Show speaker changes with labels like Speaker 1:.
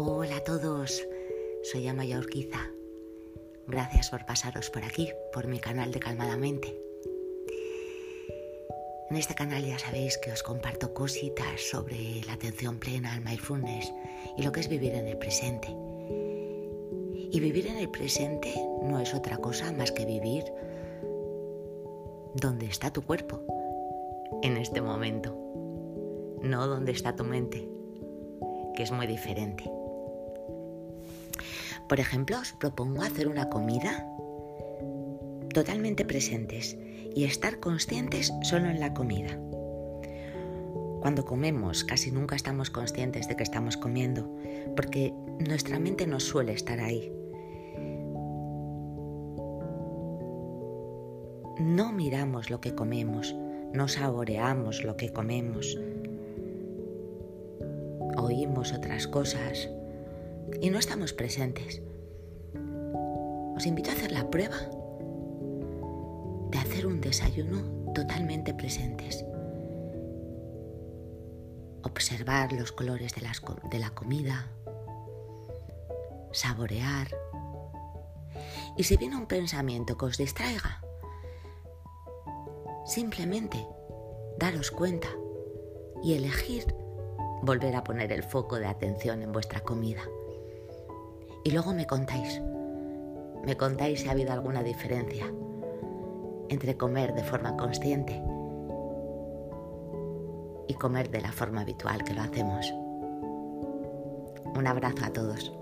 Speaker 1: Hola a todos, soy Amaya Urquiza. Gracias por pasaros por aquí, por mi canal de Calmadamente. En este canal ya sabéis que os comparto cositas sobre la atención plena, al mindfulness y lo que es vivir en el presente. Y vivir en el presente no es otra cosa más que vivir donde está tu cuerpo en este momento, no donde está tu mente, que es muy diferente. Por ejemplo, os propongo hacer una comida totalmente presentes y estar conscientes solo en la comida. Cuando comemos casi nunca estamos conscientes de que estamos comiendo porque nuestra mente no suele estar ahí. No miramos lo que comemos, no saboreamos lo que comemos, oímos otras cosas, y no estamos presentes. Os invito a hacer la prueba de hacer un desayuno totalmente presentes. Observar los colores de, de la comida, saborear. Y si viene un pensamiento que os distraiga, simplemente daros cuenta y elegir volver a poner el foco de atención en vuestra comida. Y luego me contáis, me contáis si ha habido alguna diferencia entre comer de forma consciente y comer de la forma habitual que lo hacemos. Un abrazo a todos.